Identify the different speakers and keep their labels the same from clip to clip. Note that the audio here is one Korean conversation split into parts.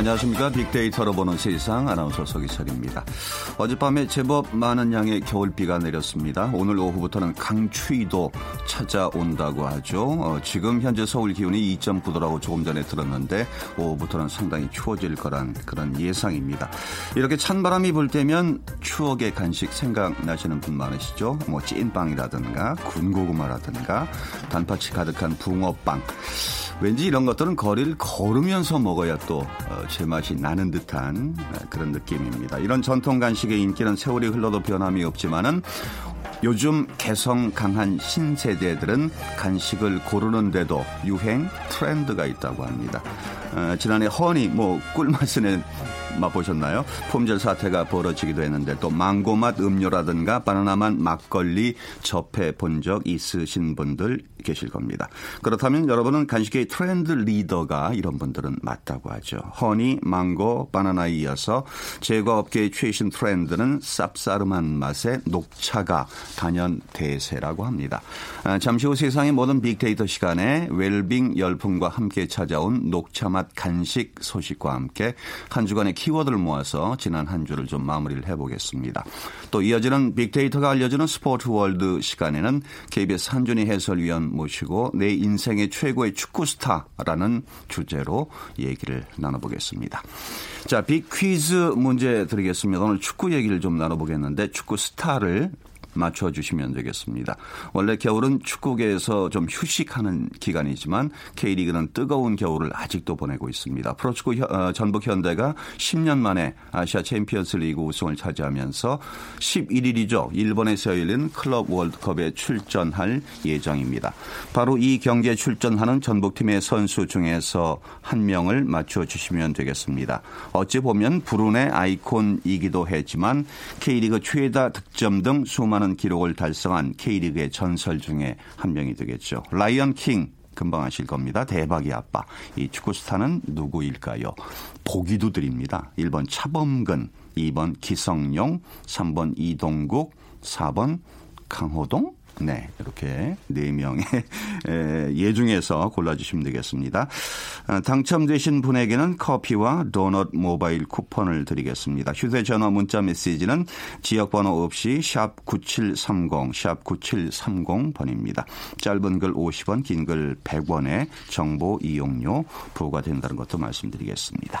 Speaker 1: 안녕하십니까. 빅데이터로 보는 세상 아나운서 서기철입니다. 어젯밤에 제법 많은 양의 겨울비가 내렸습니다. 오늘 오후부터는 강추위도 찾아온다고 하죠. 어, 지금 현재 서울 기온이 2.9도라고 조금 전에 들었는데 오후부터는 상당히 추워질 거란 그런 예상입니다. 이렇게 찬바람이 불 때면 추억의 간식 생각나시는 분 많으시죠? 뭐 찐빵이라든가 군고구마라든가 단팥이 가득한 붕어빵. 왠지 이런 것들은 거리를 걸으면서 먹어야 또 어, 제맛이 나는 듯한 어, 그런 느낌입니다. 이런 전통 간식의 인기는 세월이 흘러도 변함이 없지만은 요즘 개성 강한 신세대들은 간식을 고르는데도 유행 트렌드가 있다고 합니다. 어, 지난해 허니 뭐 꿀맛은 맛보셨나요? 품절 사태가 벌어지기도 했는데 또 망고맛 음료라든가 바나나맛 막걸리 접해 본 적 있으신 분들 계실 겁니다. 그렇다면 여러분은 간식의 트렌드 리더가 이런 분들은 맞다고 하죠. 허니, 망고, 바나나에 이어서 제과업계의 최신 트렌드는 쌉싸름한 맛의 녹차가 단연 대세라고 합니다. 아, 잠시 후 세상의 모든 빅데이터 시간에 웰빙 열풍과 함께 찾아온 녹차맛 간식 소식과 함께 한 주간의 키워드를 모아서 지난 한 주를 좀 마무리를 해보겠습니다. 또 이어지는 빅데이터가 알려주는 스포츠 월드 시간에는 KBS 한준희 해설위원 모시고 내 인생의 최고의 축구 스타라는 주제로 얘기를 나눠보겠습니다. 자, 빅 퀴즈 문제 드리겠습니다. 오늘 축구 얘기를 좀 나눠보겠는데 축구 스타를 맞춰주시면 되겠습니다. 원래 겨울은 축구계에서 좀 휴식하는 기간이지만 K리그는 뜨거운 겨울을 아직도 보내고 있습니다. 프로축구 어, 전북 현대가 10년 만에 아시아 챔피언스 리그 우승을 차지하면서 11일이죠. 일본에서 열린 클럽 월드컵에 출전할 예정입니다. 바로 이 경기에 출전하는 전북팀의 선수 중에서 한 명을 맞춰 주시면 되겠습니다. 어찌 보면 불운의 아이콘이기도 했지만 K리그 최다 득점 등 수많은 기록을 달성한 K리그의 전설 중에 한 명이 되겠죠. 라이언 킹 금방 아실 겁니다. 대박이 아빠. 이 축구 스타는 누구일까요? 보기도 드립니다. 1번 차범근, 2번 기성용, 3번 이동국, 4번 강호동, 네, 이렇게 네 명의 예 중에서 골라주시면 되겠습니다. 아, 당첨되신 분에게는 커피와 도넛 모바일 쿠폰을 드리겠습니다. 휴대전화 문자 메시지는 지역번호 없이 샵 9730, 샵 9730번입니다. 짧은 글 50원, 긴 글 100원에 정보 이용료 부과된다는 것도 말씀드리겠습니다.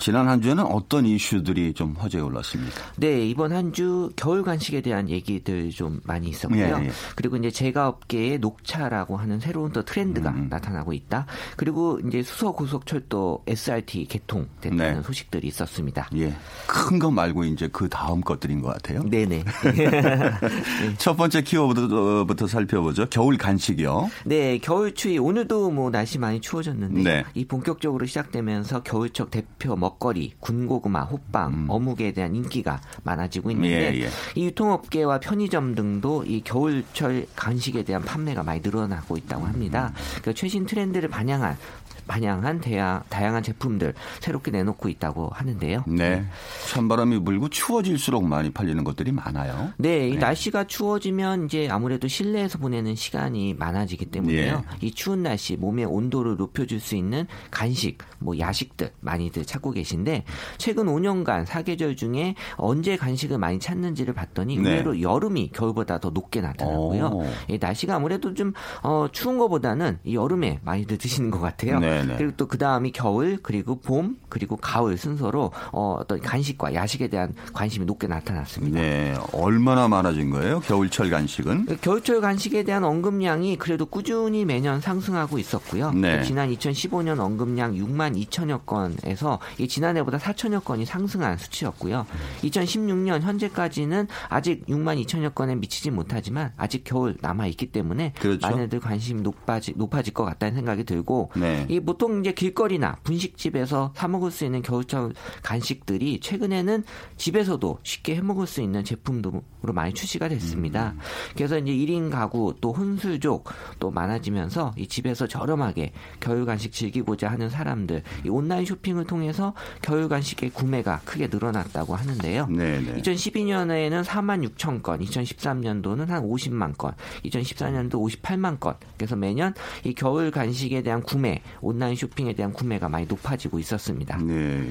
Speaker 1: 지난 한 주에는 어떤 이슈들이 좀 화제에 올랐습니까?
Speaker 2: 네, 이번 한 주 겨울 간식에 대한 얘기들 좀 많이 있었고요.
Speaker 1: 예, 예.
Speaker 2: 그리고 이제 제가 업계의 녹차라고 하는 새로운 또 트렌드가
Speaker 1: 음.
Speaker 2: 나타나고 있다. 그리고 이제 수서 고속철도 SRT 개통됐다는
Speaker 1: 네.
Speaker 2: 소식들이 있었습니다.
Speaker 1: 예. 큰 거 말고 이제 그 다음 것들인 것 같아요.
Speaker 2: 네네.
Speaker 1: 첫 번째 키워드부터 살펴보죠. 겨울 간식이요.
Speaker 2: 네, 겨울 추위 오늘도 뭐 날씨 많이 추워졌는데
Speaker 1: 네.
Speaker 2: 이 본격적으로 시작되면서 겨울철 대표 먹 거리, 군고구마, 호빵, 어묵에 대한 인기가 많아지고 있는데
Speaker 1: 음. 예, 예.
Speaker 2: 이 유통업계와 편의점 등도 이 겨울철 간식에 대한 판매가 많이 늘어나고 있다고 합니다.
Speaker 1: 음.
Speaker 2: 그러니까 최신 트렌드를 반영한 반영한 대야, 다양한 제품들 새롭게 내놓고 있다고 하는데요.
Speaker 1: 네. 찬바람이 불고 추워질수록 많이 팔리는 것들이 많아요.
Speaker 2: 네, 이 날씨가 추워지면 이제 아무래도 실내에서 보내는 시간이 많아지기 때문에요.
Speaker 1: 예.
Speaker 2: 이 추운 날씨 몸의 온도를 높여줄 수 있는 간식, 뭐 야식들 많이들 찾고 계신데 최근 5년간 사계절 중에 언제 간식을 많이 찾는지를 봤더니
Speaker 1: 네.
Speaker 2: 의외로 여름이 겨울보다 더 높게 나타났고요.
Speaker 1: 오.
Speaker 2: 이 날씨가 아무래도 좀 어, 추운 것보다는 이 여름에 많이들 드시는 것 같아요.
Speaker 1: 네 네.
Speaker 2: 그리고 또 그 다음이 겨울, 그리고 봄, 그리고 가을 순서로 어, 어떤 간식과 야식에 대한 관심이 높게 나타났습니다.
Speaker 1: 네. 얼마나 많아진 거예요? 겨울철 간식은?
Speaker 2: 겨울철 간식에 대한 언급량이 그래도 꾸준히 매년 상승하고 있었고요.
Speaker 1: 네.
Speaker 2: 지난 2015년 언급량 6만 2천여 건에서 이 지난해보다 4천여 건이 상승한 수치였고요. 2016년 현재까지는 아직 6만 2천여 건에 미치지 못하지만 아직 겨울 남아 있기 때문에
Speaker 1: 그렇죠.
Speaker 2: 많이들 관심이 높아지, 높아질 것 같다는 생각이 들고
Speaker 1: 네.
Speaker 2: 이 보통 이제 길거리나 분식집에서 사 먹을 수 있는 겨울철 간식들이 최근에는 집에서도 쉽게 해 먹을 수 있는 제품으로 많이 출시가 됐습니다. 그래서 이제 1인 가구 또 혼술족 또 많아지면서 이 집에서 저렴하게 겨울 간식 즐기고자 하는 사람들 이 온라인 쇼핑을 통해서 겨울 간식의 구매가 크게 늘어났다고 하는데요.
Speaker 1: 네네.
Speaker 2: 2012년에는 4만 6천 건, 2013년도는 한 50만 건, 2014년도 58만 건. 그래서 매년 이 겨울 간식에 대한 구매, 온라인 쇼핑에 대한 구매가 많이 높아지고 있었습니다.
Speaker 1: 네.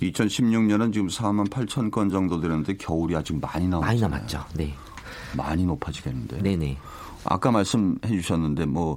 Speaker 1: 2016년은 지금 4만 8천 건 정도 되는데 겨울이 아직 많이 남았잖아요.
Speaker 2: 많이 남았죠. 네.
Speaker 1: 많이 높아지겠는데.
Speaker 2: 네네.
Speaker 1: 아까 말씀해 주셨는데 뭐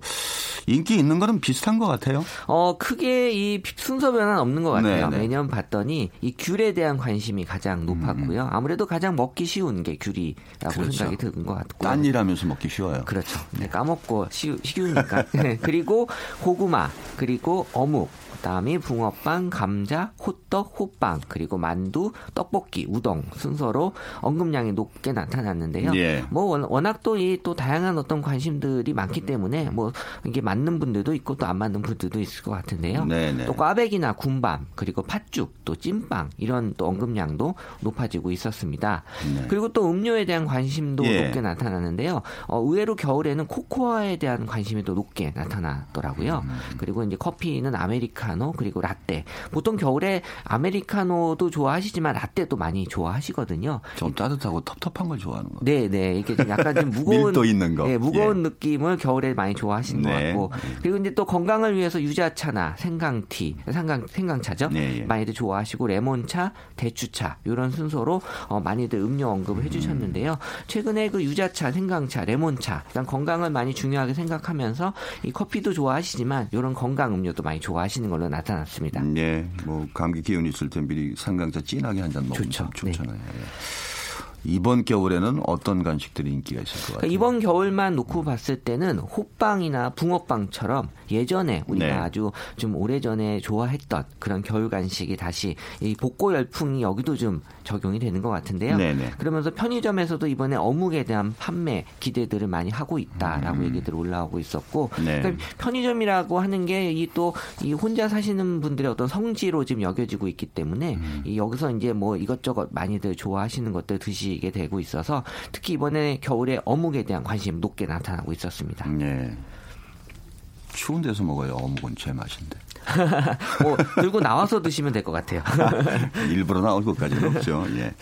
Speaker 1: 인기 있는 거는 비슷한 것 같아요.
Speaker 2: 어, 크게 이 순서 변화는 없는 것 같아요.
Speaker 1: 네네.
Speaker 2: 매년 봤더니 이 귤에 대한 관심이 가장 높았고요. 아무래도 가장 먹기 쉬운 게 귤이라고
Speaker 1: 음. 그렇죠.
Speaker 2: 생각이 드는 것 같고.
Speaker 1: 딴일 하면서 먹기 쉬워요.
Speaker 2: 그렇죠. 네, 까먹고 쉬, 쉬우니까. 네, 그리고 고구마, 그리고 어묵, 그다음에 붕어빵, 감자, 호떡, 호빵, 그리고 만두, 떡볶이, 우동 순서로 언급량이 높게 나타났는데요.
Speaker 1: 예.
Speaker 2: 뭐 원- 워낙 또 이 또 다양한 어떤 관심들이 많기 때문에 뭐 이게 맞는 분들도 있고 또 안 맞는 분들도 있을 것 같은데요.
Speaker 1: 네네.
Speaker 2: 또 꽈배기나 군밤, 그리고 팥죽, 또 찐빵 이런 또 언급량도 높아지고 있었습니다. 그리고 또 음료에 대한 관심도
Speaker 1: 네. 예.
Speaker 2: 높게 나타나는데요. 어, 의외로 겨울에는 코코아에 대한 관심이 또 높게 나타나더라고요.
Speaker 1: 음.
Speaker 2: 그리고 이제 커피는 아메리카노 그리고 라떼. 보통 겨울에 아메리카노도 좋아하시지만 라떼도 많이 좋아하시거든요.
Speaker 1: 좀 따뜻하고 텁텁한 걸 좋아하는 거.
Speaker 2: 네, 네. 이게 좀 약간 좀 무거운
Speaker 1: 밀도 있는 거.
Speaker 2: 네, 무거운
Speaker 1: 예.
Speaker 2: 느낌을 겨울에 많이 좋아하시는
Speaker 1: 네.
Speaker 2: 것 같고. 그리고 이제 또 건강을 위해서 유자차나 생강티, 생강 생강차죠.
Speaker 1: 네, 예.
Speaker 2: 많이들 좋아하시고 레몬차, 대추차 이런 순서로 어, 많이들 음료 언급을 해주셨는데요. 최근에 그 유자차, 생강차, 레몬차, 일단 건강을 많이 중요하게 생각하면서 이 커피도 좋아하시지만 이런 건강 음료도 많이 좋아하시는 걸로 나타났습니다.
Speaker 1: 네, 뭐 감기 기운 있을 때 미리 상강차 진하게 한 잔 먹으면
Speaker 2: 좋죠.
Speaker 1: 참 좋잖아요. 예. 이번 겨울에는 어떤 간식들이 인기가 있을 것 같아요?
Speaker 2: 그러니까 이번 겨울만 놓고 봤을 때는 호빵이나 붕어빵처럼 예전에 우리가
Speaker 1: 네.
Speaker 2: 아주 좀 오래전에 좋아했던 그런 겨울 간식이 다시 이 복고 열풍이 여기도 좀 적용이 되는 것 같은데요.
Speaker 1: 네네.
Speaker 2: 그러면서 편의점에서도 이번에 어묵에 대한 판매 기대들을 많이 하고 있다라고 얘기들이 올라오고 있었고
Speaker 1: 음. 네.
Speaker 2: 그러니까 편의점이라고 하는 게 이또이 혼자 사시는 분들의 어떤 성지로 지금 여겨지고 있기 때문에
Speaker 1: 음.
Speaker 2: 이 여기서 이제 뭐 이것저것 많이들 좋아하시는 것들 드시 게 되고 있어서 특히 이번에 겨울에 어묵에 대한 관심이 높게 나타나고 있었습니다.
Speaker 1: 네. 추운 데서 먹어요. 어묵은 제 맛인데.
Speaker 2: 뭐 들고 나와서 드시면 될 것 같아요.
Speaker 1: 일부러 나올 것까지는 없죠. 예.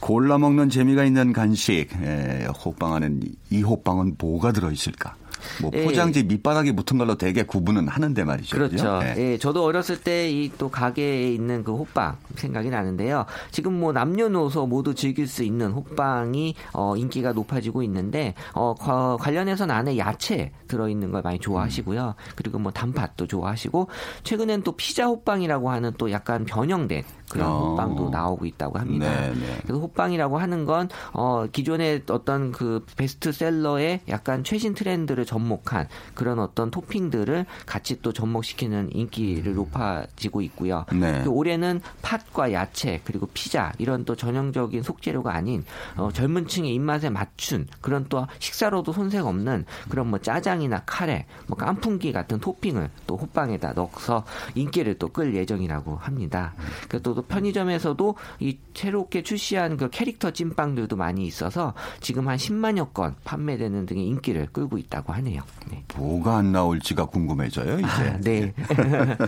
Speaker 1: 골라 먹는 재미가 있는 간식. 예, 호빵 안엔 이 호빵은 뭐가 들어 있을까? 뭐
Speaker 2: 예.
Speaker 1: 포장지 밑바닥에 붙은 걸로 되게 구분은 하는데 말이죠.
Speaker 2: 그렇죠.
Speaker 1: 예.
Speaker 2: 예, 저도 어렸을 때 이 또 가게에 있는 그 호빵 생각이 나는데요. 지금 뭐 남녀노소 모두 즐길 수 있는 호빵이 어, 인기가 높아지고 있는데 어, 거- 관련해서는 안에 야채 들어있는 걸 많이 좋아하시고요. 그리고 뭐 단팥도 좋아하시고 최근엔 또 피자 호빵이라고 하는 또 약간 변형된 그런
Speaker 1: 어.
Speaker 2: 호빵도 나오고 있다고 합니다.
Speaker 1: 네, 네.
Speaker 2: 그래서 호빵이라고 하는 건 어, 기존의 어떤 그 베스트셀러의 약간 최신 트렌드를 접목한 그런 어떤 토핑들을 같이 또 접목시키는 인기를 높아지고 있고요.
Speaker 1: 음. 네.
Speaker 2: 그 올해는 팥과 야채 그리고 피자 이런 또 전형적인 속재료가 아닌 어, 젊은 층의 입맛에 맞춘 그런 또 식사로도 손색 없는 그런 뭐 짜장 쌈장이나 카레, 뭐 깐풍기 같은 토핑을 또 호빵에다 넣어서 인기를 또 끌 예정이라고 합니다. 그또 편의점에서도 이 새롭게 출시한 그 캐릭터 찐빵들도 많이 있어서 지금 한 10만여 건 판매되는 등의 인기를 끌고 있다고 하네요. 네.
Speaker 1: 뭐가 안 나올지가 궁금해져요, 이제.
Speaker 2: 아, 네.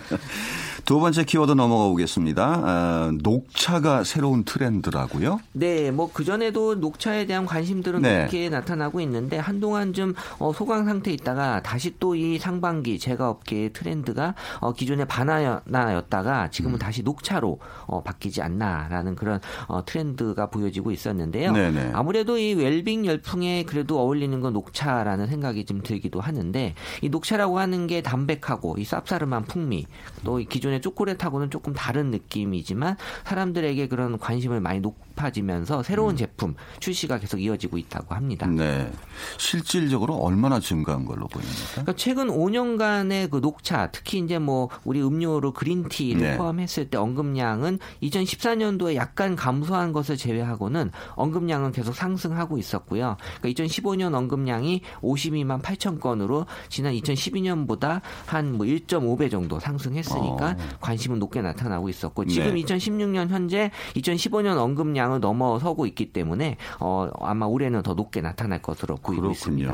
Speaker 1: 두 번째 키워드 넘어가 보겠습니다. 아, 녹차가 새로운 트렌드라고요?
Speaker 2: 네, 뭐 그전에도 녹차에 대한 관심들은
Speaker 1: 네.
Speaker 2: 그렇게 나타나고 있는데 한동안 좀 어, 소강 상태에 있다가 다시 또 이 상반기 제과업계의 트렌드가 어, 기존의 바나나였다가 지금은 다시 녹차로 어, 바뀌지 않나라는 그런 어, 트렌드가 보여지고 있었는데요.
Speaker 1: 네네.
Speaker 2: 아무래도 이 웰빙 열풍에 그래도 어울리는 건 녹차라는 생각이 좀 들기도 하는데 이 녹차라고 하는 게 담백하고 이 쌉싸름한 풍미 또이 기존의 초콜릿하고는 조금 다른 느낌이지만 사람들에게 그런 관심을 많이 높 아지면서 새로운 제품 출시가 계속 이어지고 있다고 합니다.
Speaker 1: 네. 실질적으로 얼마나 증가한 걸로 보입니까?
Speaker 2: 그러니까 최근 5년간의 그 녹차, 특히 이제 뭐 우리 음료로 그린티를
Speaker 1: 네.
Speaker 2: 포함했을 때 언급량은 2014년도에 약간 감소한 것을 제외하고는 언급량은 계속 상승하고 있었고요. 그러니까 2015년 언급량이 52만 8천 건으로 지난 2012년보다 한 뭐 1.5배 정도 상승했으니까
Speaker 1: 어.
Speaker 2: 관심은 높게 나타나고 있었고 지금
Speaker 1: 네.
Speaker 2: 2016년 현재 2015년 언급량 을 넘어서고 있기 때문에 어 아마 올해는 더 높게 나타날 것으로 보이고 있습니다.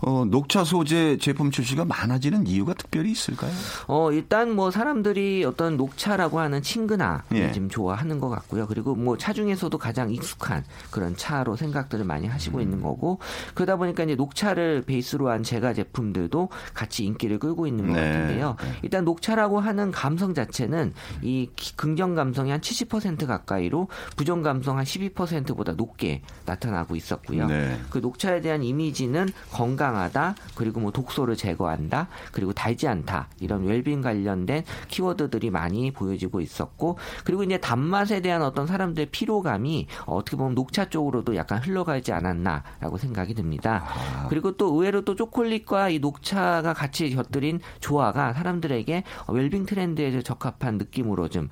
Speaker 1: 어, 녹차 소재 제품 출시가 많아지는 이유가 특별히 있을까요?
Speaker 2: 어, 일단 뭐 사람들이 어떤 녹차라고 하는 친근함을
Speaker 1: 예.
Speaker 2: 지금 좋아하는 것 같고요. 그리고 뭐 차 중에서도 가장 익숙한 그런 차로 생각들을 많이 하시고
Speaker 1: 음.
Speaker 2: 있는 거고 그러다 보니까 이제 녹차를 베이스로 한 제과 제품들도 같이 인기를 끌고 있는 것
Speaker 1: 네.
Speaker 2: 같은데요. 일단 녹차라고 하는 감성 자체는 이 기- 긍정 감성이 한 70% 가까이로 부정 감성 한 12%보다 높게 나타나고 있었고요.
Speaker 1: 네.
Speaker 2: 그 녹차에 대한 이미지는 건강 하다, 그리고 뭐 독소를 제거한다, 그리고 달지 않다 이런 웰빙 관련된 키워드들이 많이 보여지고 있었고, 그리고 이제 단맛에 대한 어떤 사람들의 피로감이 어떻게 보면 녹차 쪽으로도 약간 흘러가지 않았나라고 생각이 듭니다. 그리고 또 의외로 또 초콜릿과 이 녹차가 같이 곁들인 조화가 사람들에게 웰빙 트렌드에 적합한 느낌으로 좀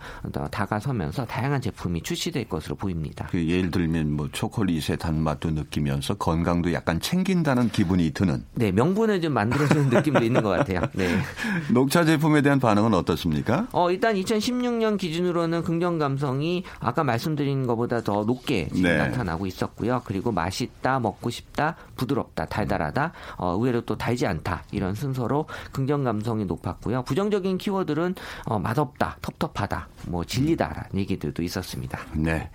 Speaker 2: 다가서면서 다양한 제품이 출시될 것으로 보입니다.
Speaker 1: 그 예를 들면 뭐 초콜릿의 단맛도 느끼면서 건강도 약간 챙긴다는 기분이 드는
Speaker 2: 네, 명분을 좀 만들어주는 느낌도 있는 것 같아요. 네.
Speaker 1: 녹차 제품에 대한 반응은 어떻습니까?
Speaker 2: 어, 일단 2016년 기준으로는 긍정 감성이 아까 말씀드린 것보다 더 높게
Speaker 1: 네.
Speaker 2: 나타나고 있었고요. 그리고 맛있다, 먹고 싶다, 부드럽다, 달달하다, 어, 의외로 또 달지 않다 이런 순서로 긍정 감성이 높았고요. 부정적인 키워드는 어, 맛없다, 텁텁하다, 뭐 질리다라는 얘기들도 있었습니다.
Speaker 1: 네.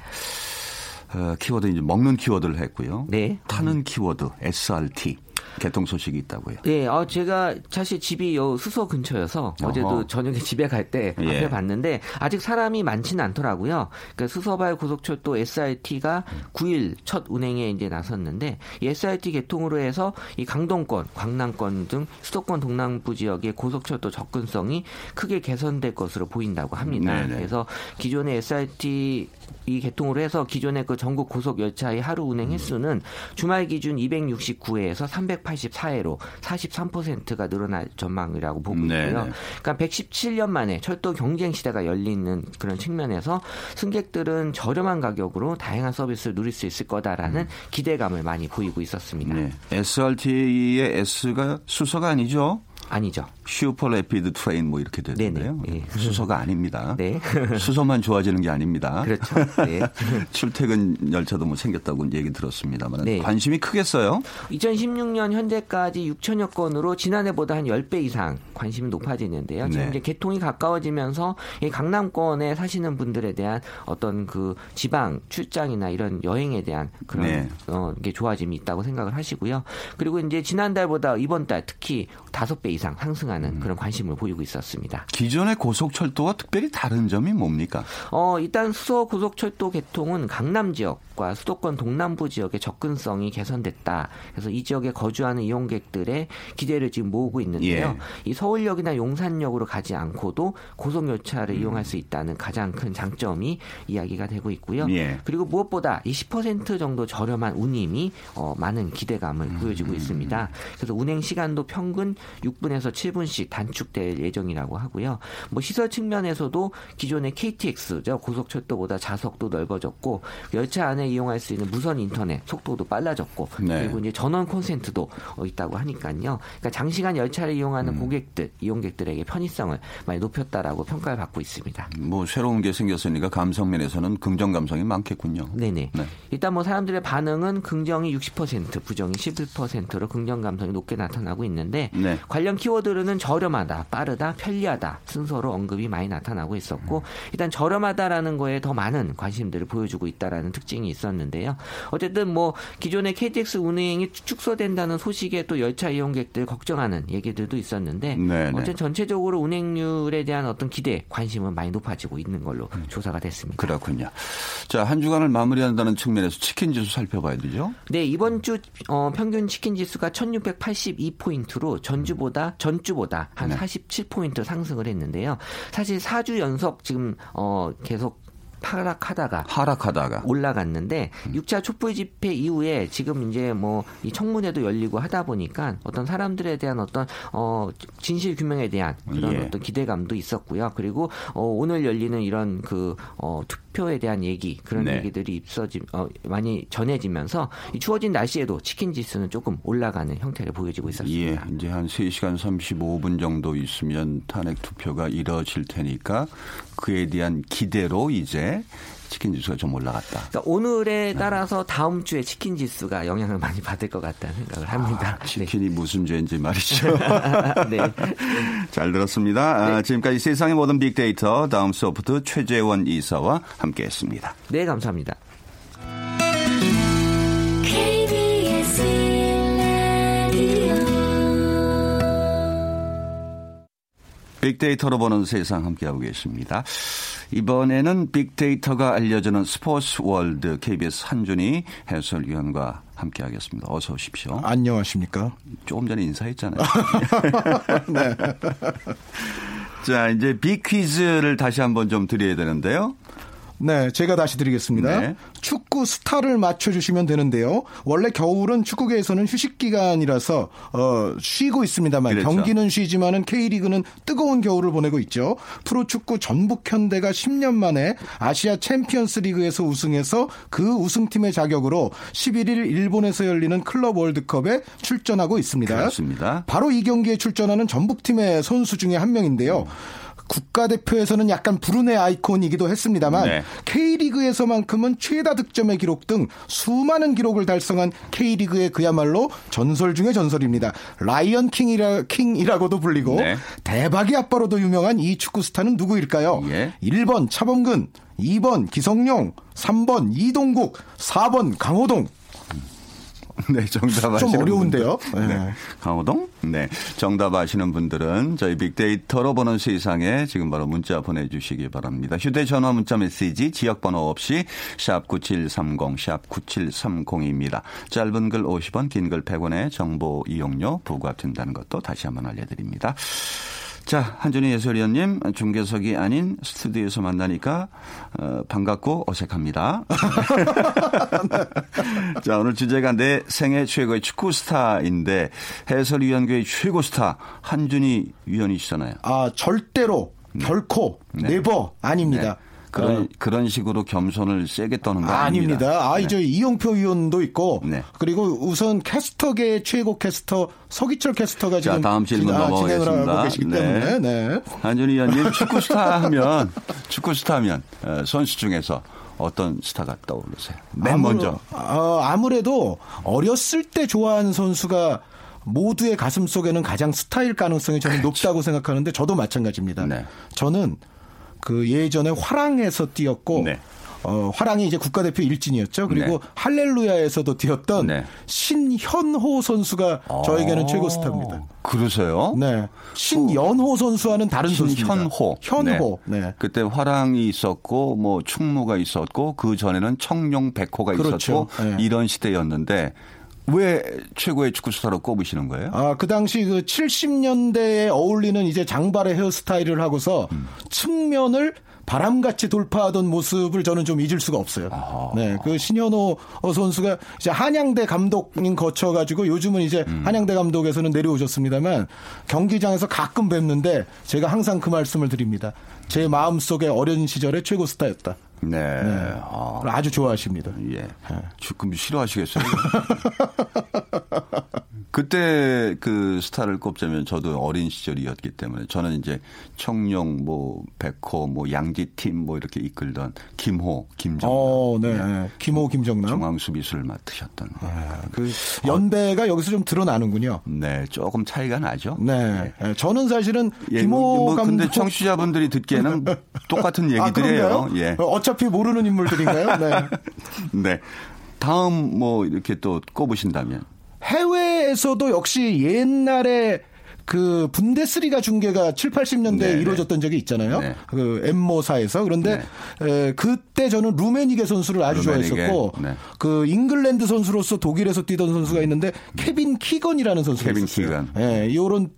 Speaker 1: 어, 키워드 이제 먹는 키워드를 했고요.
Speaker 2: 네.
Speaker 1: 타는 키워드 SRT 개통 소식이 있다고요.
Speaker 2: 네, 어, 제가 사실 집이 요 수서 근처여서
Speaker 1: 어허.
Speaker 2: 어제도 저녁에 집에 갈때
Speaker 1: 예.
Speaker 2: 앞에 봤는데 아직 사람이 많지는 않더라고요. 그러니까 수서발 고속철도 SRT가 9일 첫 운행에 이제 나섰는데 이 SRT 개통으로 해서 이 강동권, 광남권 등 수도권 동남부 지역의 고속철도 접근성이 크게 개선될 것으로 보인다고 합니다.
Speaker 1: 네네.
Speaker 2: 그래서 기존의 SRT 이 개통으로 해서 기존의 그 전국 고속 열차의 하루 운행 횟수는 주말 기준 269회에서 384회로 43%가 늘어날 전망이라고 보고 있고요.
Speaker 1: 네네.
Speaker 2: 그러니까 117년 만에 철도 경쟁 시대가 열리는 그런 측면에서 승객들은 저렴한 가격으로 다양한 서비스를 누릴 수 있을 거다라는 기대감을 많이 보이고 있었습니다.
Speaker 1: 네. SRT의 S가 수서가 아니죠?
Speaker 2: 아니죠.
Speaker 1: Super Rapid Train 뭐 이렇게 되는데요.
Speaker 2: 네네. 예.
Speaker 1: 수서가 아닙니다.
Speaker 2: 네.
Speaker 1: 수서만 좋아지는 게 아닙니다.
Speaker 2: 그렇죠. 네.
Speaker 1: 출퇴근 열차도 뭐 생겼다고 얘기 들었습니다만
Speaker 2: 네.
Speaker 1: 관심이 크겠어요.
Speaker 2: 2016년 현재까지 6천여 건으로 지난해보다 한 10배 이상 관심이 높아지는데요. 지금
Speaker 1: 네.
Speaker 2: 이제 개통이 가까워지면서 이 강남권에 사시는 분들에 대한 어떤 그 지방 출장이나 이런 여행에 대한 그런
Speaker 1: 네.
Speaker 2: 어, 게 좋아짐이 있다고 생각을 하시고요. 그리고 이제 지난달보다 이번 달 특히 다섯 배 이상 상승하는 그런 관심을 보이고 있었습니다.
Speaker 1: 기존의 고속철도와 특별히 다른 점이 뭡니까?
Speaker 2: 어, 일단 수서 고속철도 개통은 강남 지역과 수도권 동남부 지역의 접근성이 개선됐다. 그래서 이 지역에 거주하는 이용객들의 기대를 지금 모으고 있는데요.
Speaker 1: 예.
Speaker 2: 이 서울역이나 용산역으로 가지 않고도 고속열차를
Speaker 1: 음.
Speaker 2: 이용할 수 있다는 가장 큰 장점이 이야기가 되고 있고요.
Speaker 1: 예.
Speaker 2: 그리고 무엇보다 이 10% 정도 저렴한 운임이 어, 많은 기대감을
Speaker 1: 음.
Speaker 2: 보여주고 있습니다. 그래서 운행 시간도 평균 6분 에서 6분에서 7분씩 단축될 예정이라고 하고요. 뭐 시설 측면에서도 기존의 KTX 고속철도보다 좌석도 넓어졌고 열차 안에 이용할 수 있는 무선 인터넷 속도도 빨라졌고
Speaker 1: 네.
Speaker 2: 그리고 이제 전원 콘센트도 어, 있다고 하니까요. 그러니까 장시간 열차를 이용하는 고객들, 이용객들에게 편의성을 많이 높였다라고 평가를 받고 있습니다.
Speaker 1: 뭐 새로운 게 생겼으니까 감성 면에서는 긍정 감성이 많겠군요.
Speaker 2: 네네.
Speaker 1: 네.
Speaker 2: 일단 뭐 사람들의 반응은 긍정이 60%, 부정이 11%로 긍정 감성이 높게 나타나고 있는데
Speaker 1: 네.
Speaker 2: 관련 키워드로는 저렴하다, 빠르다, 편리하다 순서로 언급이 많이 나타나고 있었고 일단 저렴하다라는 거에 더 많은 관심들을 보여주고 있다라는 특징이 있었는데요. 어쨌든 뭐 기존의 KTX 운행이 축소된다는 소식에 또 열차 이용객들 걱정하는 얘기들도 있었는데
Speaker 1: 네, 네.
Speaker 2: 어쨌든 전체적으로 운행률에 대한 어떤 기대, 관심은 많이 높아지고 있는 걸로 조사가 됐습니다.
Speaker 1: 그렇군요. 자, 한 주간을 마무리한다는 측면에서 치킨 지수 살펴봐야 되죠.
Speaker 2: 네, 이번 주 어, 평균 치킨 지수가 1682포인트로 전주보다 전주보다 한
Speaker 1: 네.
Speaker 2: 47포인트 상승을 했는데요. 사실 4주 연속 지금 어, 계속 하락하다가
Speaker 1: 하락하다가
Speaker 2: 올라갔는데
Speaker 1: 음.
Speaker 2: 6차 촛불 집회 이후에 지금 이제 뭐 이 청문회도 열리고 하다 보니까 어떤 사람들에 대한 어떤 어 진실 규명에 대한 그런
Speaker 1: 예.
Speaker 2: 어떤 기대감도 있었고요. 그리고 어 오늘 열리는 이런 그어 투표 에 대한 얘기 그런
Speaker 1: 네.
Speaker 2: 얘기들이 입서지 어 많이 전해지면서 이 추워진 날씨에도 치킨 지수는 조금 올라가는 형태를 보여지고 있었습니다.
Speaker 1: 예, 이제 한 3시간 35분 정도 있으면 탄핵 투표가 이뤄질 테니까 그에 대한 기대로 이제 치킨 지수가 좀 올라갔다.
Speaker 2: 그러니까 오늘에 따라서 다음 주에 치킨 지수가 영향을 많이 받을 것 같다는 생각을 합니다.
Speaker 1: 아, 치킨이 무슨 죄인지 말이죠.
Speaker 2: 네. 네.
Speaker 1: 잘 들었습니다. 아, 지금까지 세상의 모든 빅데이터 다음 소프트 최재원 이사와 함께했습니다.
Speaker 2: 네, 감사합니다.
Speaker 1: 빅데이터로 보는 세상 함께하고 계십니다. 이번에는 빅데이터가 알려주는 스포츠 월드 KBS 한준희 해설위원과 함께하겠습니다. 어서 오십시오.
Speaker 3: 안녕하십니까.
Speaker 1: 조금 전에 인사했잖아요. 자, 이제 빅퀴즈를 다시 한번 좀 드려야 되는데요.
Speaker 3: 네, 제가 다시 드리겠습니다.
Speaker 1: 네.
Speaker 3: 축구 스타를 맞춰주시면 되는데요. 원래 겨울은 축구계에서는 휴식 기간이라서 어, 쉬고 있습니다만
Speaker 1: 그렇죠.
Speaker 3: 경기는 쉬지만은 K리그는 뜨거운 겨울을 보내고 있죠. 프로축구 전북현대가 10년 만에 아시아 챔피언스리그에서 우승해서 그 우승팀의 자격으로 11일 일본에서 열리는 클럽 월드컵에 출전하고 있습니다.
Speaker 1: 그렇습니다.
Speaker 3: 바로 이 경기에 출전하는 전북팀의 선수 중에 한 명인데요. 국가대표에서는 약간 불운의 아이콘이기도 했습니다만
Speaker 1: 네.
Speaker 3: K리그에서만큼은 최다 득점의 기록 등 수많은 기록을 달성한 K리그의 그야말로 전설 중의 전설입니다. 라이언 킹이라, 킹이라고도 불리고
Speaker 1: 네.
Speaker 3: 대박의 아빠로도 유명한 이 축구 스타는 누구일까요?
Speaker 1: 예.
Speaker 3: 1번 차범근, 2번 기성용, 3번 이동국, 4번 강호동.
Speaker 1: 네, 정답 아시는
Speaker 3: 좀 어려운데요?
Speaker 1: 분들. 네.
Speaker 3: 네.
Speaker 1: 강호동? 네. 정답 아시는 분들은 저희 빅데이터로 보는 세상에 지금 바로 문자 보내주시기 바랍니다. 휴대전화 문자 메시지 지역번호 없이 샵 9730, 샵 9730입니다. 짧은 글 50원, 긴 글 100원에 정보 이용료 부과된다는 것도 다시 한번 알려드립니다. 자, 한준희 해설위원님 중계석이 아닌 스튜디오에서 만나니까 어, 반갑고 어색합니다. 자, 오늘 주제가 내 생애 최고의 축구 스타인데 해설위원계의 최고 스타 한준희 위원이시잖아요.
Speaker 3: 아, 절대로, 결코,
Speaker 1: 네.
Speaker 3: never 아닙니다.
Speaker 1: 네. 그런
Speaker 3: 어,
Speaker 1: 그런 식으로 겸손을 세게 떠는 거
Speaker 3: 아,
Speaker 1: 아닙니다.
Speaker 3: 아닙니다. 아,
Speaker 1: 네.
Speaker 3: 이제 이영표 위원도 있고,
Speaker 1: 네.
Speaker 3: 그리고 우선 캐스터계 최고 캐스터 서기철 캐스터가
Speaker 1: 자,
Speaker 3: 지금
Speaker 1: 다음 질문
Speaker 3: 아,
Speaker 1: 넘어가겠습니다.
Speaker 3: 진행을 하고 계시기
Speaker 1: 네.
Speaker 3: 때문에, 네.
Speaker 1: 한준희 위원님 축구 스타 하면 축구 스타 하면 어, 선수 중에서 어떤 스타가 떠오르세요? 맨
Speaker 3: 아무-
Speaker 1: 먼저.
Speaker 3: 어, 아무래도 어렸을 때 좋아하는 선수가 모두의 가슴 속에는 가장 스타일 가능성이 저는 높다고 생각하는데 저도 마찬가지입니다.
Speaker 1: 네.
Speaker 3: 저는 그 예전에 화랑에서 뛰었고
Speaker 1: 네.
Speaker 3: 어, 화랑이 이제 국가대표 일진이었죠. 그리고
Speaker 1: 네.
Speaker 3: 할렐루야에서도 뛰었던
Speaker 1: 네.
Speaker 3: 신현호 선수가 저에게는
Speaker 1: 어,
Speaker 3: 최고 스타입니다.
Speaker 1: 그러세요?
Speaker 3: 네. 신연호 선수와는 다른 선수입니다.
Speaker 1: 신현호.
Speaker 3: 현호. 네.
Speaker 1: 그때 화랑이 있었고 뭐 충무가 있었고 그 전에는 청룡 백호가
Speaker 3: 그렇죠.
Speaker 1: 있었고
Speaker 3: 네.
Speaker 1: 이런 시대였는데 왜 최고의 축구 스타로 꼽으시는 거예요?
Speaker 3: 아, 그 당시 그 70년대에 어울리는 이제 장발의 헤어스타일을 하고서 측면을 바람같이 돌파하던 모습을 저는 좀 잊을 수가 없어요. 네, 그 신현호 선수가 이제 한양대 감독님 거쳐가지고 요즘은 이제 한양대 감독에서는 내려오셨습니다만 경기장에서 가끔 뵙는데 제가 항상 그 말씀을 드립니다. 제 마음 속에 어린 시절의 최고 스타였다.
Speaker 1: 네. 아,
Speaker 3: 아주 좋아하십니다.
Speaker 1: 예. 축구 싫어하시겠어요? 그때 그 스타를 꼽자면 저도 어린 시절이었기 때문에 저는 이제 청룡, 뭐 백호, 뭐 양지팀 뭐 이렇게 이끌던 김호, 김정남,
Speaker 3: 어, 네. 김호, 김정남.
Speaker 1: 중앙 수비수를 맡으셨던.
Speaker 3: 그 연배가 여기서 좀 드러나는군요.
Speaker 1: 네, 조금 차이가 나죠.
Speaker 3: 네. 예, 저는 사실은
Speaker 1: 예,
Speaker 3: 김호
Speaker 1: 뭐
Speaker 3: 감독
Speaker 1: 근데 청취자분들이 듣기에는 똑같은
Speaker 3: 아,
Speaker 1: 얘기들이에요.
Speaker 3: 그런가요?
Speaker 1: 예.
Speaker 3: 어, 어차피 모르는 인물들인가요? 네.
Speaker 1: 네. 다음 뭐 이렇게 또 꼽으신다면
Speaker 3: 해외에서도 역시 옛날에 그 분데스리가 중계가 7, 80년대에
Speaker 1: 네,
Speaker 3: 이루어졌던 적이 있잖아요.
Speaker 1: 네.
Speaker 3: 그 M모사에서. 그런데 에, 그때 저는 루메니게 선수를 아주
Speaker 1: 루메니게,
Speaker 3: 좋아했었고
Speaker 1: 네.
Speaker 3: 그 잉글랜드 선수로서 독일에서 뛰던 선수가 있는데 케빈 키건이라는 선수가
Speaker 1: 케빈
Speaker 3: 있었어요.
Speaker 1: 키건.
Speaker 3: 예, 이런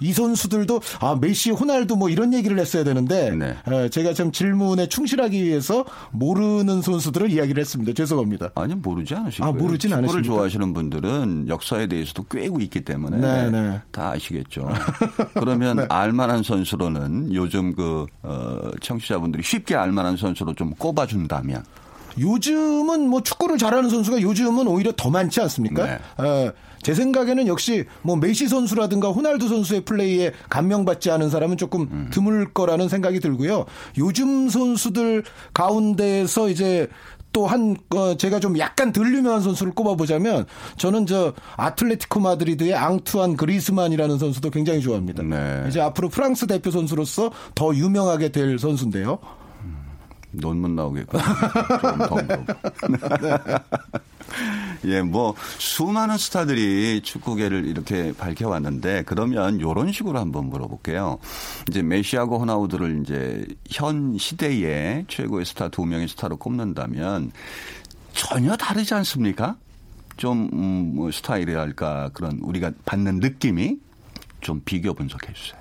Speaker 3: 이 선수들도 아 메시, 호날두 뭐 이런 얘기를 했어야 되는데
Speaker 1: 네.
Speaker 3: 에, 제가 참 질문에 충실하기 위해서 모르는 선수들을 이야기를 했습니다. 죄송합니다.
Speaker 1: 아니 모르지 않으실
Speaker 3: 아. 모르진
Speaker 1: 축구를
Speaker 3: 않으십니까?
Speaker 1: 좋아하시는 분들은 역사에 대해서도 꿰고 있기 때문에
Speaker 3: 네, 네.
Speaker 1: 다 아시겠죠. 그러면 알만한 선수로는 요즘 그 어, 청취자분들이 쉽게 알만한 선수로 좀 꼽아준다면
Speaker 3: 요즘은 뭐 축구를 잘하는 선수가 요즘은 오히려 더 많지 않습니까?
Speaker 1: 네.
Speaker 3: 어, 제 생각에는 역시 뭐 메시 선수라든가 호날두 선수의 플레이에 감명받지 않은 사람은 조금
Speaker 1: 음.
Speaker 3: 드물 거라는 생각이 들고요. 요즘 선수들 가운데서 이제 또한 어, 제가 좀 약간 덜 유명한 선수를 꼽아보자면 저는 저 아틀레티코 마드리드의 앙투안 그리스만이라는 선수도 굉장히 좋아합니다.
Speaker 1: 네.
Speaker 3: 이제 앞으로 프랑스 대표 선수로서 더 유명하게 될 선수인데요.
Speaker 1: 논문 나오겠군요. 조금 더 물어보. 예, 뭐 수많은 스타들이 축구계를 이렇게 밝혀왔는데 그러면 이런 식으로 한번 물어볼게요. 이제 메시하고 호나우드를 이제 현 시대의 최고의 스타 두 명의 스타로 꼽는다면 전혀 다르지 않습니까? 좀 음, 뭐 스타일이랄까 그런 우리가 받는 느낌이 좀 비교 분석해 주세요.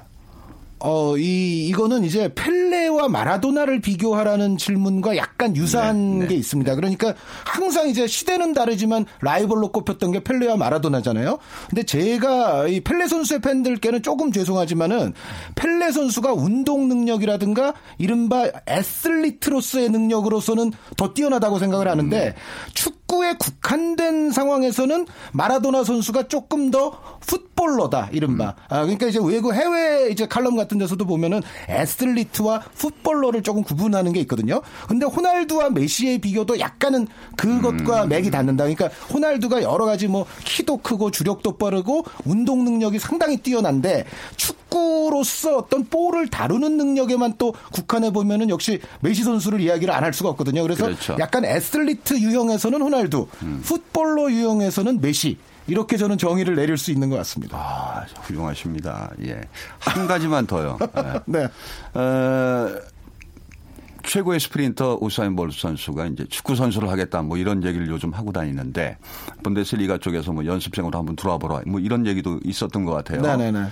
Speaker 3: 어, 이, 이거는 이제 펠레와 마라도나를 비교하라는 질문과 약간 유사한
Speaker 1: 네, 네.
Speaker 3: 게 있습니다. 그러니까 항상 이제 시대는 다르지만 라이벌로 꼽혔던 게 펠레와 마라도나잖아요. 근데 제가 이 펠레 선수의 팬들께는 조금 죄송하지만은 펠레 선수가 운동 능력이라든가 이른바 애슬리트로서의 능력으로서는 더 뛰어나다고 생각을 하는데 축 구에 국한된 상황에서는 마라도나 선수가 조금 더 풋볼러다 이른바. 아, 그러니까 이제 외국 해외 이제 칼럼 같은 데서도 보면은 애슬리트와 풋볼러를 조금 구분하는 게 있거든요. 근데 호날두와 메시의 비교도 약간은 그것과 맥이 닿는다. 그러니까 호날두가 여러 가지 뭐 키도 크고 주력도 빠르고 운동 능력이 상당히 뛰어난데 축구로서 어떤 볼을 다루는 능력에만 또 국한해 보면은 역시 메시 선수를 이야기를 안 할 수가 없거든요. 그래서
Speaker 1: 그렇죠.
Speaker 3: 약간 athlete 유형에서는 호날두, footballer 유형에서는 메시 이렇게 저는 정의를 내릴 수 있는 것 같습니다.
Speaker 1: 아, 훌륭하십니다. 예. 한 가지만 더요. 예.
Speaker 3: 네.
Speaker 1: 어, 최고의 스프린터 우사인 볼트 선수가 이제 축구 선수를 하겠다 뭐 이런 얘기를 요즘 하고 다니는데 분데스리가 쪽에서 뭐 연습생으로 한번 들어와 보라 뭐 이런 얘기도 있었던 것 같아요.
Speaker 3: 네네네.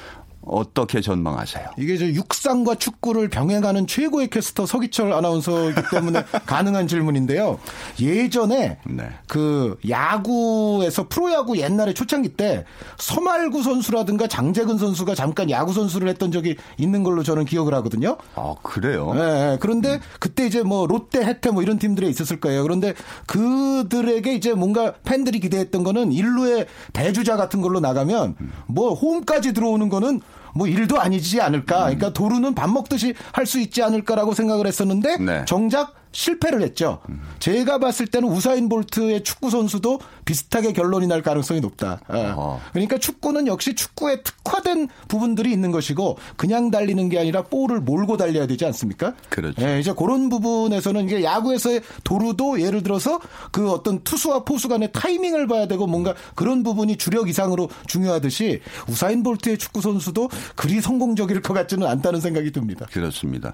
Speaker 1: 어떻게 전망하세요?
Speaker 3: 이게 저 육상과 축구를 병행하는 최고의 캐스터 서기철 아나운서이기 때문에 가능한 질문인데요. 예전에
Speaker 1: 네.
Speaker 3: 그 야구에서 프로야구 옛날에 초창기 때 서말구 선수라든가 장재근 선수가 잠깐 야구 선수를 했던 적이 있는 걸로 저는 기억을 하거든요.
Speaker 1: 아 그래요?
Speaker 3: 예, 예. 그런데 그때 이제 뭐 롯데, 해태 뭐 이런 팀들에 있었을 거예요. 그런데 그들에게 이제 뭔가 팬들이 기대했던 거는 일루의 대주자 같은 걸로 나가면 뭐 홈까지 들어오는 거는 뭐 일도 아니지 않을까. 그러니까 도루는 밥 먹듯이 할 수 있지 않을까라고 생각을 했었는데
Speaker 1: 네.
Speaker 3: 정작 실패를 했죠. 제가 봤을 때는 우사인 볼트의 축구 선수도 비슷하게 결론이 날 가능성이 높다. 예. 그러니까 축구는 역시 축구에 특화된 부분들이 있는 것이고 그냥 달리는 게 아니라 볼을 몰고 달려야 되지 않습니까?
Speaker 1: 그렇죠.
Speaker 3: 예, 이제 그런 부분에서는 이게 야구에서의 도루도 예를 들어서 그 어떤 투수와 포수 간의 타이밍을 봐야 되고 뭔가 그런 부분이 주력 이상으로 중요하듯이 우사인 볼트의 축구 선수도 그리 성공적일 것 같지는 않다는 생각이 듭니다.
Speaker 1: 그렇습니다.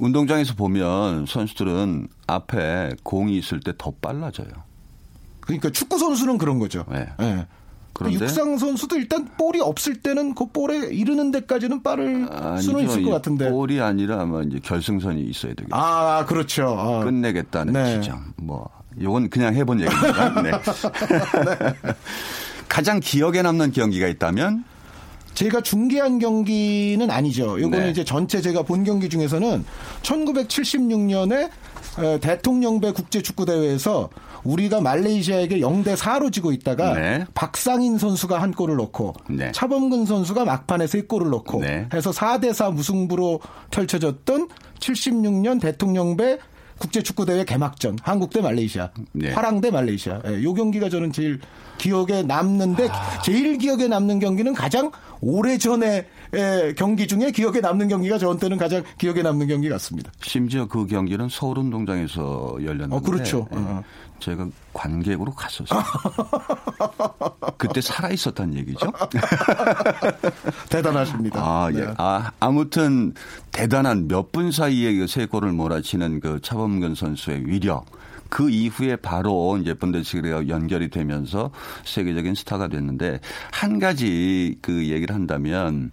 Speaker 1: 운동장에서 보면 선수들은 앞에 공이 있을 때 더 빨라져요.
Speaker 3: 그러니까 축구 선수는 그런 거죠.
Speaker 1: 네.
Speaker 3: 예.
Speaker 1: 그런데
Speaker 3: 육상 선수도 일단 볼이 없을 때는 그 볼에 이르는 데까지는 빠를 수는 있을 것 같은데.
Speaker 1: 볼이 아니라 아마 이제 결승선이 있어야 되겠죠.
Speaker 3: 아, 그렇죠. 어.
Speaker 1: 끝내겠다는
Speaker 3: 네.
Speaker 1: 지점. 뭐 요건 그냥 해본 얘기입니다. 네. 가장 기억에 남는 경기가 있다면
Speaker 3: 제가 중계한 경기는 아니죠. 요거는
Speaker 1: 네.
Speaker 3: 이제 전체 제가 본 경기 중에서는 1976년에 대통령배 국제축구대회에서 우리가 말레이시아에게 0대 4로 지고 있다가
Speaker 1: 네.
Speaker 3: 박상인 선수가 한 골을 넣고
Speaker 1: 네.
Speaker 3: 차범근 선수가 막판에 세 골을 넣고
Speaker 1: 네.
Speaker 3: 해서 4대 4 무승부로 펼쳐졌던 76년 대통령배 국제축구대회 개막전 한국 대 말레이시아
Speaker 1: 네.
Speaker 3: 화랑 대 말레이시아 예, 요 경기가 저는 제일 기억에 남는데
Speaker 1: 아.
Speaker 3: 제일 기억에 남는 경기는 가장 오래 전에 예, 경기 중에 기억에 남는 경기가 저한테는 가장 기억에 남는 경기 같습니다.
Speaker 1: 심지어 그 경기는 서울 운동장에서 열렸는데
Speaker 3: 어, 그렇죠.
Speaker 1: 예,
Speaker 3: 어.
Speaker 1: 제가 관객으로 갔었어요. 그때 살아 있었단 얘기죠.
Speaker 3: 대단하십니다.
Speaker 1: 아, 예.
Speaker 3: 네.
Speaker 1: 아, 아무튼 대단한 몇 분 사이에 그세 골을 몰아치는 그 차범근 선수의 위력. 그 이후에 바로 이제 분데스리가 연결이 되면서 세계적인 스타가 됐는데 한 가지 그 얘기를 한다면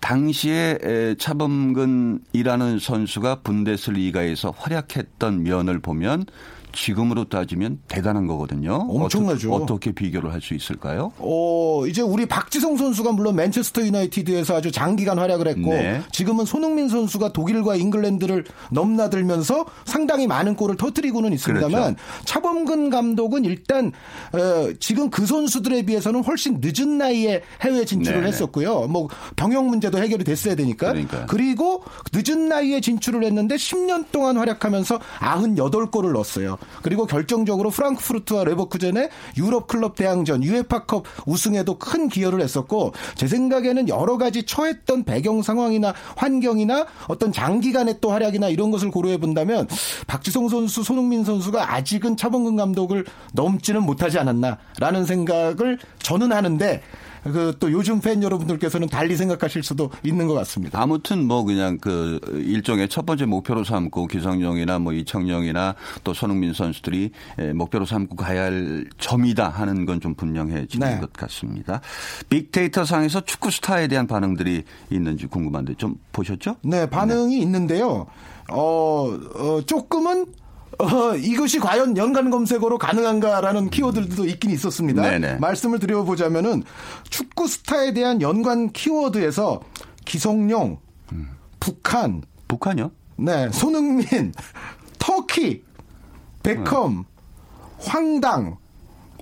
Speaker 1: 당시에 에, 차범근이라는 선수가 분데스리가에서 활약했던 면을 보면 지금으로 따지면 대단한 거거든요.
Speaker 3: 엄청나죠.
Speaker 1: 어떻게, 어떻게 비교를 할 수 있을까요?
Speaker 3: 어, 이제 우리 박지성 선수가 물론 맨체스터 유나이티드에서 아주 장기간 활약을 했고
Speaker 1: 네.
Speaker 3: 지금은 손흥민 선수가 독일과 잉글랜드를 넘나들면서 상당히 많은 골을 터뜨리고는 있습니다만
Speaker 1: 그렇죠.
Speaker 3: 차범근 감독은 일단 어, 지금 그 선수들에 비해서는 훨씬 늦은 나이에 해외 진출을
Speaker 1: 네네.
Speaker 3: 했었고요. 뭐 병역 문제도 해결이 됐어야 되니까.
Speaker 1: 그러니까요.
Speaker 3: 그리고 늦은 나이에 진출을 했는데 10년 동안 활약하면서 98골을 넣었어요. 그리고 결정적으로 프랑크푸르트와 레버쿠젠의 유럽 클럽 대항전 유에파컵 우승에도 큰 기여를 했었고 제 생각에는 여러 가지 처했던 배경 상황이나 환경이나 어떤 장기간의 또 활약이나 이런 것을 고려해 본다면 박지성 선수, 손흥민 선수가 아직은 차범근 감독을 넘지는 못하지 않았나라는 생각을 저는 하는데 그 또 요즘 팬 여러분들께서는 달리 생각하실 수도 있는 것 같습니다.
Speaker 1: 아무튼 뭐 그냥 그 일종의 첫 번째 목표로 삼고 기성용이나 뭐 이청용이나 또 손흥민 선수들이 에, 목표로 삼고 가야 할 점이다 하는 건 좀 분명해지는
Speaker 3: 네.
Speaker 1: 것 같습니다. 빅데이터 상에서 축구 스타에 대한 반응들이 있는지 궁금한데 좀 보셨죠?
Speaker 3: 네, 반응이 있는데요. 어, 어, 조금은 어, 이것이 과연 연관 검색어로 가능한가라는 키워드들도 있긴 있었습니다.
Speaker 1: 네네.
Speaker 3: 말씀을 드려보자면은 축구 스타에 대한 연관 키워드에서 기성용, 북한,
Speaker 1: 북한요?
Speaker 3: 네, 손흥민, 터키, 베컴, 황당,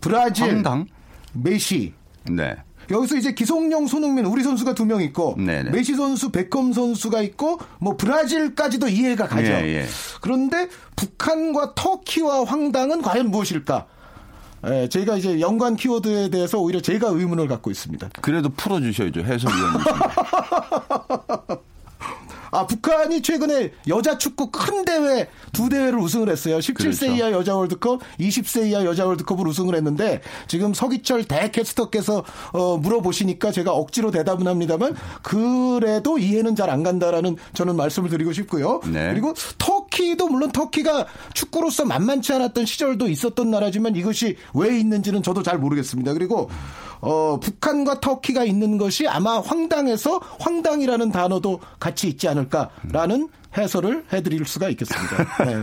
Speaker 3: 브라질,
Speaker 1: 황당?
Speaker 3: 메시,
Speaker 1: 네.
Speaker 3: 여기서 이제 기성용, 손흥민 우리 선수가 두 명 있고
Speaker 1: 네네.
Speaker 3: 메시 선수, 베컴 선수가 있고 뭐 브라질까지도 이해가 가죠.
Speaker 1: 예, 예.
Speaker 3: 그런데 북한과 터키와 황당은 과연 무엇일까? 예, 저희가 이제 연관 키워드에 대해서 오히려 제가 의문을 갖고 있습니다.
Speaker 1: 그래도 풀어주셔야죠 해설위원님.
Speaker 3: 아, 북한이 최근에 여자 축구 큰 대회 두 대회를 우승을 했어요. 17세
Speaker 1: 그렇죠.
Speaker 3: 이하 여자 월드컵, 20세 이하 여자 월드컵을 우승을 했는데 지금 서기철 대캐스터께서 어, 물어보시니까 제가 억지로 대답은 합니다만 그래도 이해는 잘 안 간다라는 저는 말씀을 드리고 싶고요.
Speaker 1: 네.
Speaker 3: 그리고 터키도 물론 터키가 축구로서 만만치 않았던 시절도 있었던 나라지만 이것이 왜 있는지는 저도 잘 모르겠습니다. 그리고 어, 북한과 터키가 있는 것이 아마 황당해서 황당이라는 단어도 같이 있지 않을까라는 해설을 해드릴 수가 있겠습니다. 네.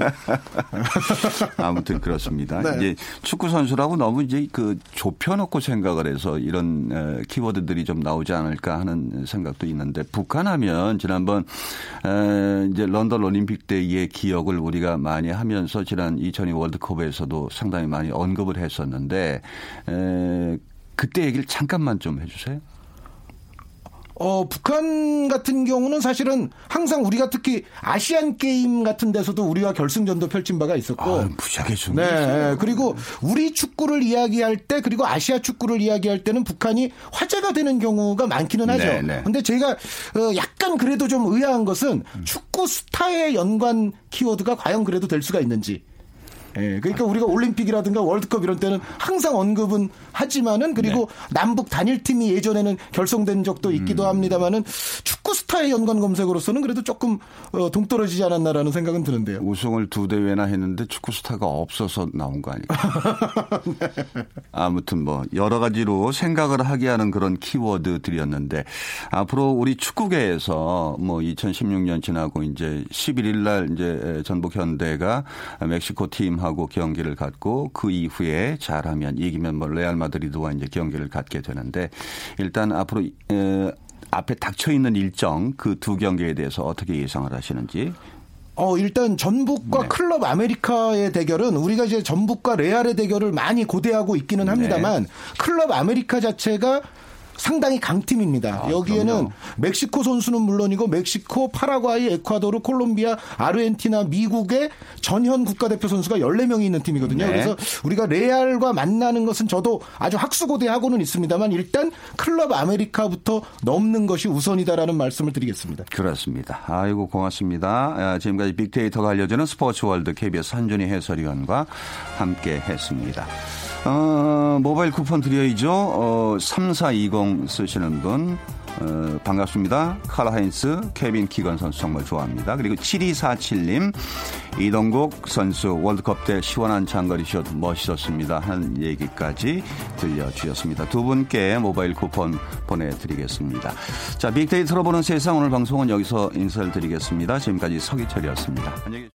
Speaker 1: 아무튼 그렇습니다.
Speaker 3: 네.
Speaker 1: 이제 축구 선수라고 너무 이제 그 좁혀놓고 생각을 해서 이런 에, 키워드들이 좀 나오지 않을까 하는 생각도 있는데 북한하면 지난번 에, 이제 런던 올림픽 때의 기억을 우리가 많이 하면서 지난 2002 월드컵에서도 상당히 많이 언급을 했었는데 에, 그때 얘기를 잠깐만 좀 해주세요.
Speaker 3: 어, 북한 같은 경우는 사실은 항상 우리가 특히 아시안 게임 같은 데서도 우리와 결승전도 펼친 바가 있었고.
Speaker 1: 아, 무지하게 좀.
Speaker 3: 네. 그리고 우리 축구를 이야기할 때 그리고 아시아 축구를 이야기할 때는 북한이 화제가 되는 경우가 많기는 하죠.
Speaker 1: 네, 네.
Speaker 3: 근데 제가 어, 약간 그래도 좀 의아한 것은 축구 스타의 연관 키워드가 과연 그래도 될 수가 있는지. 예, 그러니까 우리가 올림픽이라든가 월드컵 이런 때는 항상 언급은 하지만은 그리고 남북 단일 팀이 예전에는 결성된 적도 있기도 합니다만은 축구 스타의 연관 검색어로서는 그래도 조금 어, 동떨어지지 않았나라는 생각은 드는데요.
Speaker 1: 우승을 두 대회나 했는데 축구 스타가 없어서 나온 거 아닐까? 아무튼 뭐 여러 가지로 생각을 하게 하는 그런 키워드들이었는데 앞으로 우리 축구계에서 뭐 2016년 지나고 이제 11일 날 이제 전북 현대가 멕시코 팀하고 경기를 갖고 그 이후에 잘하면 이기면 뭐 레알 마드리드와 이제 경기를 갖게 되는데 일단 앞으로 에, 앞에 닥쳐 있는 일정 그 두 경기에 대해서 어떻게 예상을 하시는지
Speaker 3: 어, 일단 전북과
Speaker 1: 네.
Speaker 3: 클럽 아메리카의 대결은 우리가 이제 전북과 레알의 대결을 많이 고대하고 있기는
Speaker 1: 네.
Speaker 3: 합니다만 클럽 아메리카 자체가 상당히 강팀입니다.
Speaker 1: 아,
Speaker 3: 여기에는
Speaker 1: 그럼요.
Speaker 3: 멕시코 선수는 물론이고 멕시코, 파라과이, 에콰도르, 콜롬비아, 아르헨티나, 미국의 전현 국가대표 선수가 14명이 있는 팀이거든요.
Speaker 1: 네.
Speaker 3: 그래서 우리가 레알과 만나는 것은 저도 아주 학수고대하고는 있습니다만 일단 클럽 아메리카부터 넘는 것이 우선이다라는 말씀을 드리겠습니다.
Speaker 1: 그렇습니다. 아이고 고맙습니다. 아, 지금까지 빅데이터가 알려주는 스포츠월드 KBS 한준희 해설위원과 함께 했습니다. 어, 모바일 쿠폰 드려야죠. 어, 3420 쓰시는 분 어, 반갑습니다. 칼 하인츠, 케빈 키건 선수 정말 좋아합니다. 그리고 7247님, 이동국 선수 월드컵 때 시원한 장거리 슛 멋있었습니다. 하는 얘기까지 들려주셨습니다. 두 분께 모바일 쿠폰 보내드리겠습니다. 자, 빅데이터로 보는 세상 오늘 방송은 여기서 인사를 드리겠습니다. 지금까지 서기철이었습니다. 안녕히.